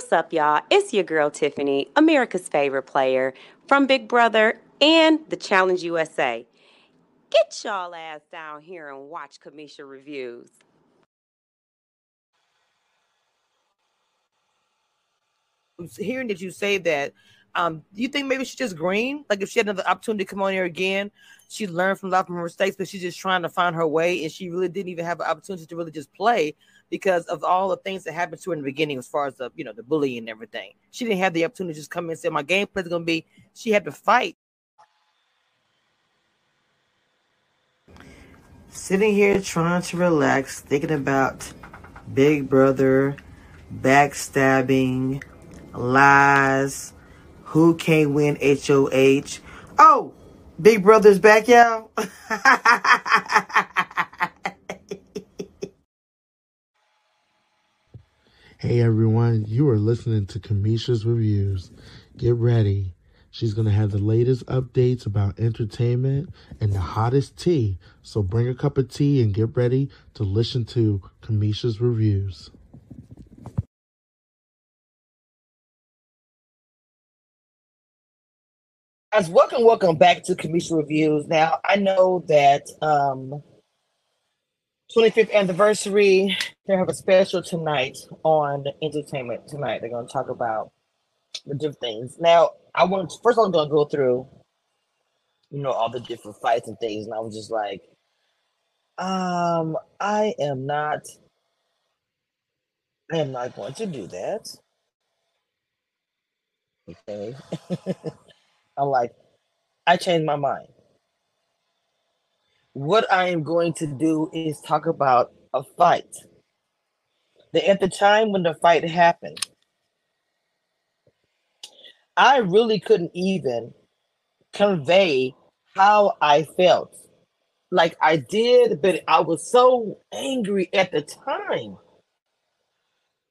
What's up, y'all? It's your girl Tiffany, America's favorite player from Big Brother and the Challenge USA. Get y'all ass down here and watch Cameshia reviews. Hearing that you say that, um, do you think maybe she's just green? Like if she had another opportunity to come on here again, she learned from a lot of her mistakes, but she's just trying to find her way, and she really didn't even have an opportunity to really just play because of all the things that happened to her in the beginning, as far as the you know the bullying and everything. She didn't have the opportunity to just come in and say my game plan is going to be. She had to fight. Sitting here trying to relax, thinking about Big Brother, backstabbing, lies, who can't win HOH. Oh, Big Brother's back, y'all. Hey everyone, you are listening to Cameshia's Reviews. Get ready. She's going to have the latest updates about entertainment and the hottest tea. So bring a cup of tea and get ready to listen to Cameshia's Reviews. Guys, welcome, welcome back to Cameshia Reviews. Now, I know that um 25th anniversary. They have a special tonight on entertainment tonight. They're going to talk about the different things. Now, I want to, first I'm going to go through, you know, all the different fights and things, and I was just like, um, I am not, I am not going to do that. Okay, I'm like, I changed my mind what I am going to do is talk about a fight. That at the time when the fight happened, I really couldn't even convey how I felt. Like I did, but I was so angry at the time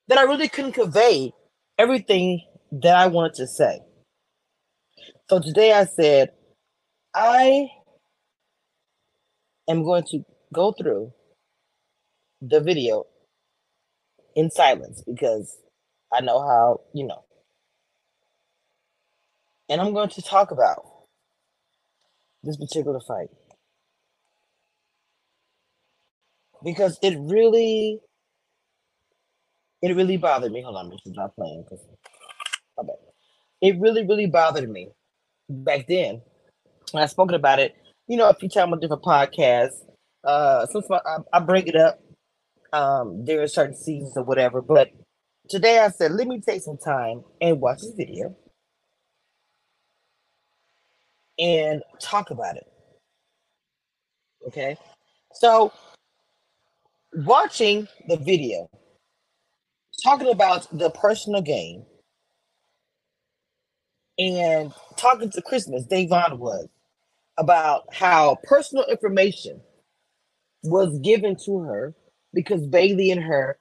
that I really couldn't convey everything that I wanted to say. So today I said, I am going to go through the video in silence because I know how, you know. And I'm going to talk about this particular fight. Because it really it really bothered me. Hold on, this is not playing because it really, really bothered me back then. And I've spoken about it you know, a few times on different podcasts. Uh, sometimes I, I bring it up um during certain seasons or whatever. But today I said, let me take some time and watch this video and talk about it. Okay. So watching the video, talking about the personal game, and talking to Christmas, Da'Vonne was about how personal information was given to her because Bayleigh and her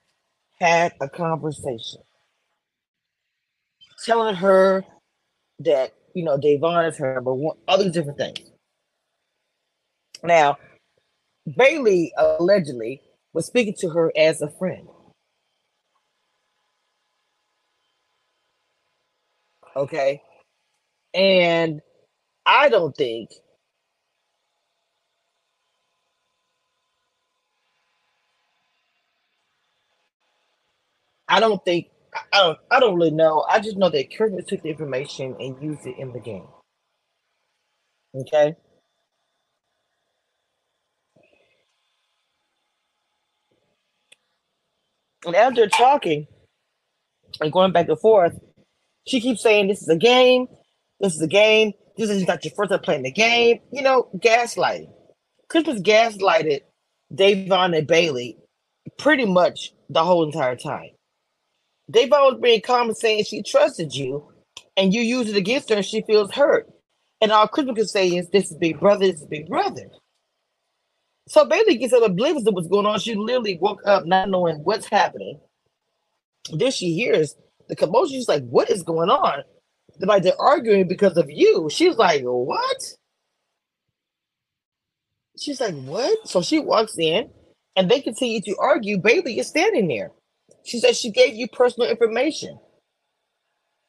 had a conversation telling her that you know Da'Vonne is her but one other different things. Now, Bayleigh allegedly was speaking to her as a friend. Okay. And I don't think I don't think I don't I don't really know. I just know that Christmas took the information and used it in the game. Okay. And after talking and going back and forth, she keeps saying this is a game, this is a game, this is not your first time playing the game. You know, gaslighting. Christmas gaslighted Da'Vonne and Bayleigh pretty much the whole entire time. They've always been calm saying she trusted you and you use it against her and she feels hurt. And all Christmas can say is this is big brother, this is big brother. So Bayleigh gets up oblivious of what's going on. She literally woke up not knowing what's happening. Then she hears the commotion. She's like, what is going on? Like, they're arguing because of you. She's like, what? She's like, what? So she walks in and they continue to argue. Bayleigh is standing there. She said she gave you personal information.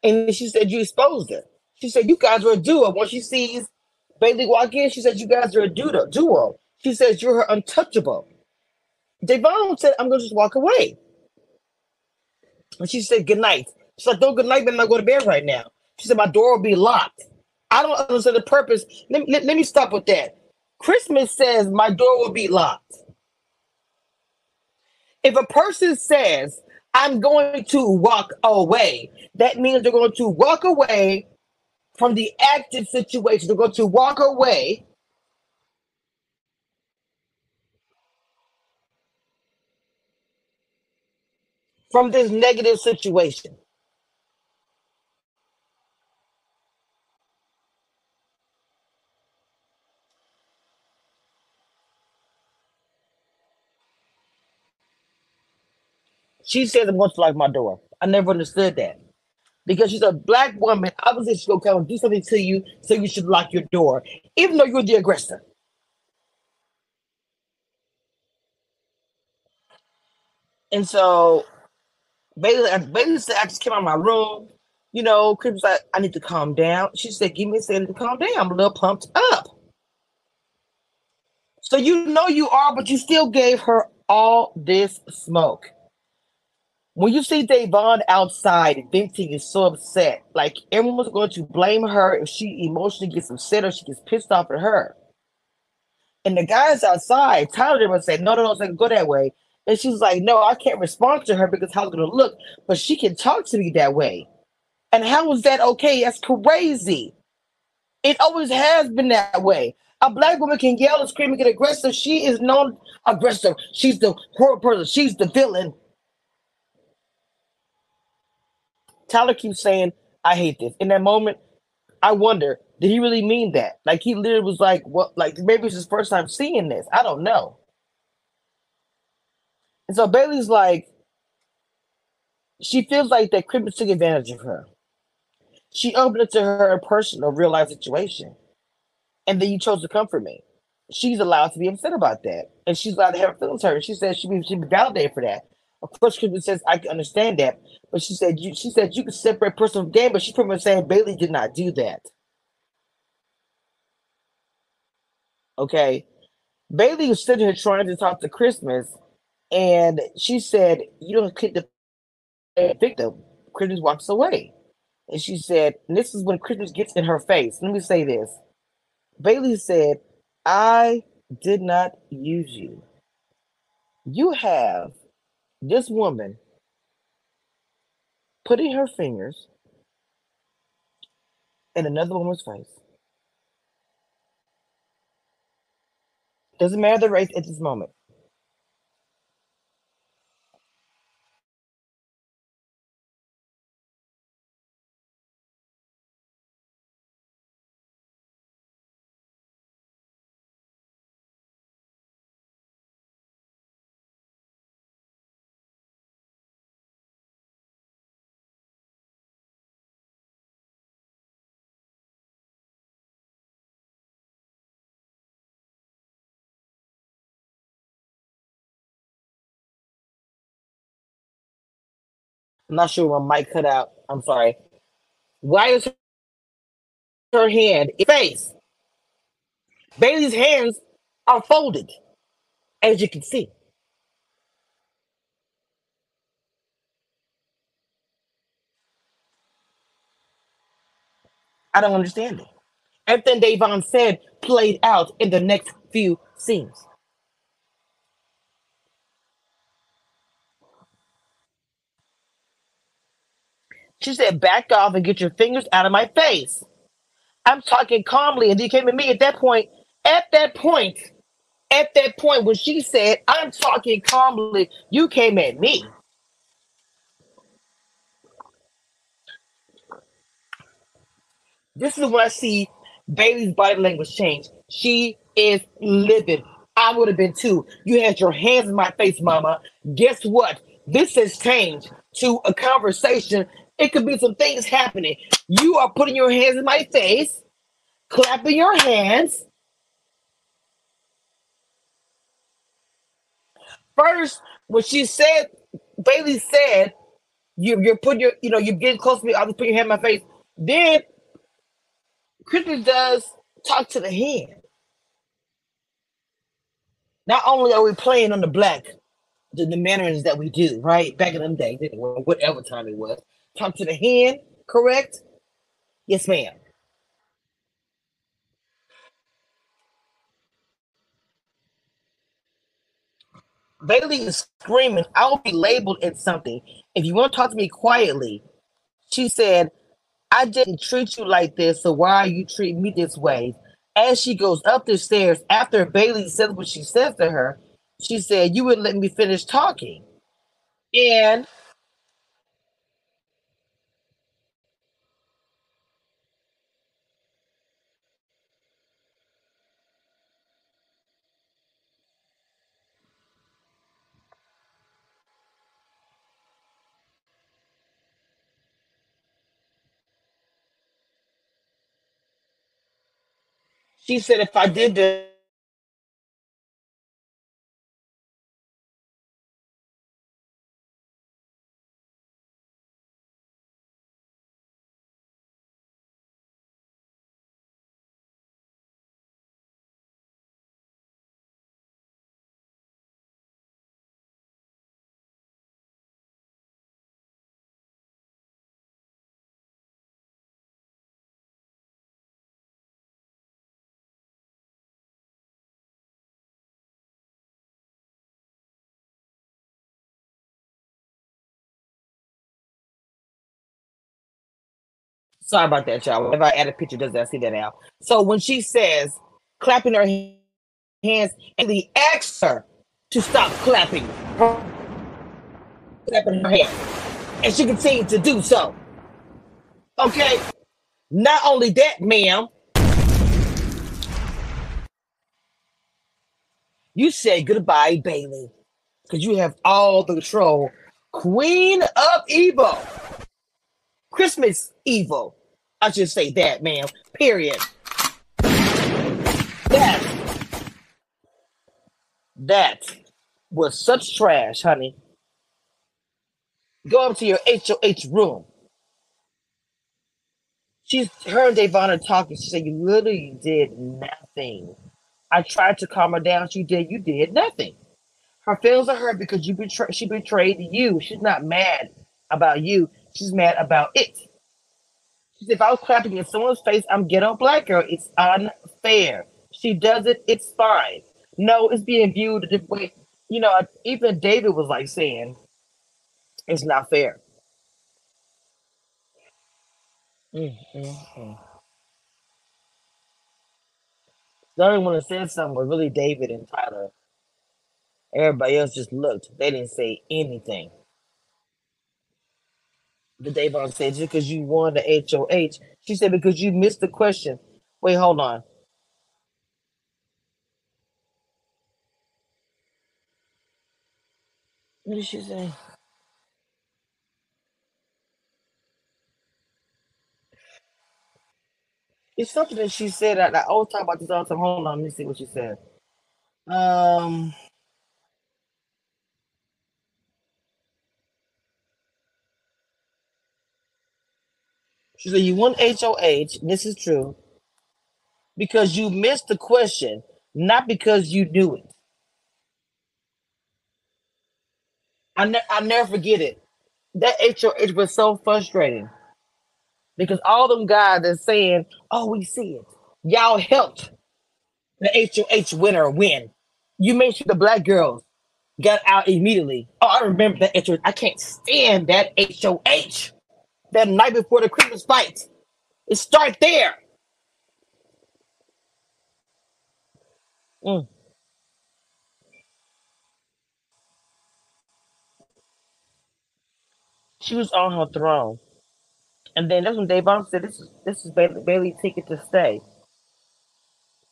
And she said, You exposed her. She said, You guys are a duo. When she sees Bayleigh walk in, she said, You guys are a duo. duo. She says, You're her untouchable. Devon said, I'm to just walk away. And she said, Good night. She's like, Don't good night, but I'm not going to bed right now. She said, My door will be locked. I don't understand the purpose. Let, let, let me stop with that. Christmas says, My door will be locked. If a person says, I'm going to walk away, that means they're going to walk away from the active situation. They're going to walk away from this negative situation. She says I'm going to lock my door. I never understood that. Because she's a black woman, obviously she's gonna come and do something to you, so you should lock your door, even though you're the aggressor. And so Bayleigh, Bayleigh said, I just came out of my room. You know, Chris was like, I need to calm down. She said, Give me a second to calm down. I'm a little pumped up. So you know you are, but you still gave her all this smoke. When you see Devon outside venting is so upset, like everyone's going to blame her if she emotionally gets upset or she gets pissed off at her. And the guys outside, Tyler would say, No, no, no, it's go that way. And she's like, No, I can't respond to her because how's it's gonna look, but she can talk to me that way. And how is that okay? That's crazy. It always has been that way. A black woman can yell and scream and get aggressive. She is known aggressive. She's the horror person. She's the villain. Tyler keeps saying, I hate this. In that moment, I wonder, did he really mean that? Like he literally was like, what like maybe it's his first time seeing this. I don't know. And so Bayleigh's like, she feels like that Crippen took advantage of her. She opened it to her personal, real life situation. And then you chose to comfort me. She's allowed to be upset about that. And she's allowed to have feelings hurt. She says be, she'd be validated for that. Of course, Crippen says, I can understand that. But she said you she said you could separate person from game, but she's pretty much saying Bayleigh did not do that. Okay. Bayleigh was sitting here trying to talk to Christmas, and she said, You don't kick the victim. Christmas walks away. And she said, and this is when Christmas gets in her face. Let me say this. Bayleigh said, I did not use you. You have this woman putting her fingers in another woman's face. Doesn't matter the race at this moment. I'm not sure my mic cut out. I'm sorry. Why is her hand face? Bayleigh's hands are folded, as you can see. I don't understand it. Everything Devon said played out in the next few scenes. She said, back off and get your fingers out of my face. I'm talking calmly. And he came at me at that point. At that point, at that point, when she said, I'm talking calmly, you came at me. This is when I see Bayleigh's body language change. She is livid. I would have been too. You had your hands in my face, mama. Guess what? This has changed to a conversation it could be some things happening. You are putting your hands in my face, clapping your hands. First, when she said, Bayleigh said You you're putting your you know you're getting close to me. I'll just put your hand in my face. Then Christmas does talk to the hand. Not only are we playing on the black, the, the manners that we do, right? Back in them days, whatever time it was. Talk to the hand, correct? Yes, ma'am. Bayleigh is screaming, I'll be labeled as something. If you want to talk to me quietly, she said, I didn't treat you like this, so why are you treating me this way? As she goes up the stairs, after Bayleigh says what she says to her, she said, You wouldn't let me finish talking. And she said, If I did this, Sorry about that, y'all. If I add a picture, does that see that now? So when she says clapping her hands, and he asks her to stop clapping, clapping her hands, and she continued to do so. Okay. Not only that, ma'am, you said goodbye, Bayleigh, because you have all the control. Queen of Evil, Christmas Evil. I should say that, ma'am. Period. That that was such trash, honey. Go up to your HOH room. She's her and Da'Vonne are talking. She said, You literally did nothing. I tried to calm her down. She did, you did nothing. Her feelings are hurt because you betray she betrayed you. She's not mad about you. She's mad about it. If I was clapping in someone's face, I'm ghetto black girl. It's unfair. She does it, it's fine. No, it's being viewed a different way. You know, even David was like saying, it's not fair. Mm, mm, mm. The only one that said something was really David and Tyler. Everybody else just looked. They didn't say anything. The Da'Vonne said, just because you won the HOH. She said, because you missed the question. Wait, hold on. What did she say? It's something that she said. I, I always talk about this all the time. Hold on, let me see what she said. Um, she said you won HOH. This is true because you missed the question, not because you knew it. I ne- I never forget it. That HOH was so frustrating because all them guys are saying, "Oh, we see it." Y'all helped the HOH winner win. You made sure the black girls got out immediately. Oh, I remember that HOH. I can't stand that HOH. That night before the Christmas fight. It start there. Mm. She was on her throne. And then that's when Da'Vonne said, "This is this is Bayleigh, Bayleigh's ticket to stay."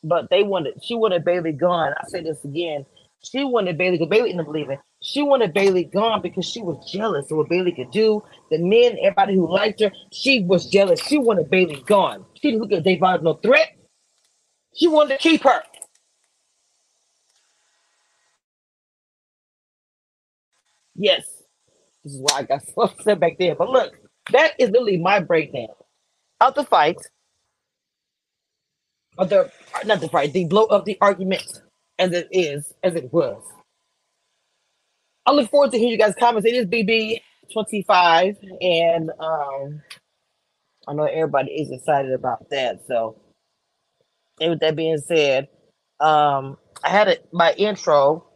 But they wanted she wanted Bayleigh gone. I say this again. She wanted Bayleigh because Bayleigh ended up leaving. She wanted Bayleigh gone because she was jealous of what Bayleigh could do. The men, everybody who liked her, she was jealous. She wanted Bayleigh gone. She didn't look at Da'Vonne as no threat. She wanted to keep her. Yes. This is why I got so upset back there. But look, that is literally my breakdown of the fight, of the not the fight, the blow of the argument as it is, as it was. I look forward to hearing you guys' comments. It is BB twenty five, and um, I know everybody is excited about that. So, and with that being said, um, I had it my intro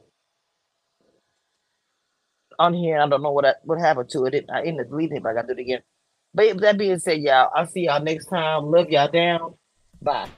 on here. I don't know what I, what happened to it. it I ended up deleting it, but I got to do it again. But that being said, y'all, I'll see y'all next time. Love y'all down. Bye.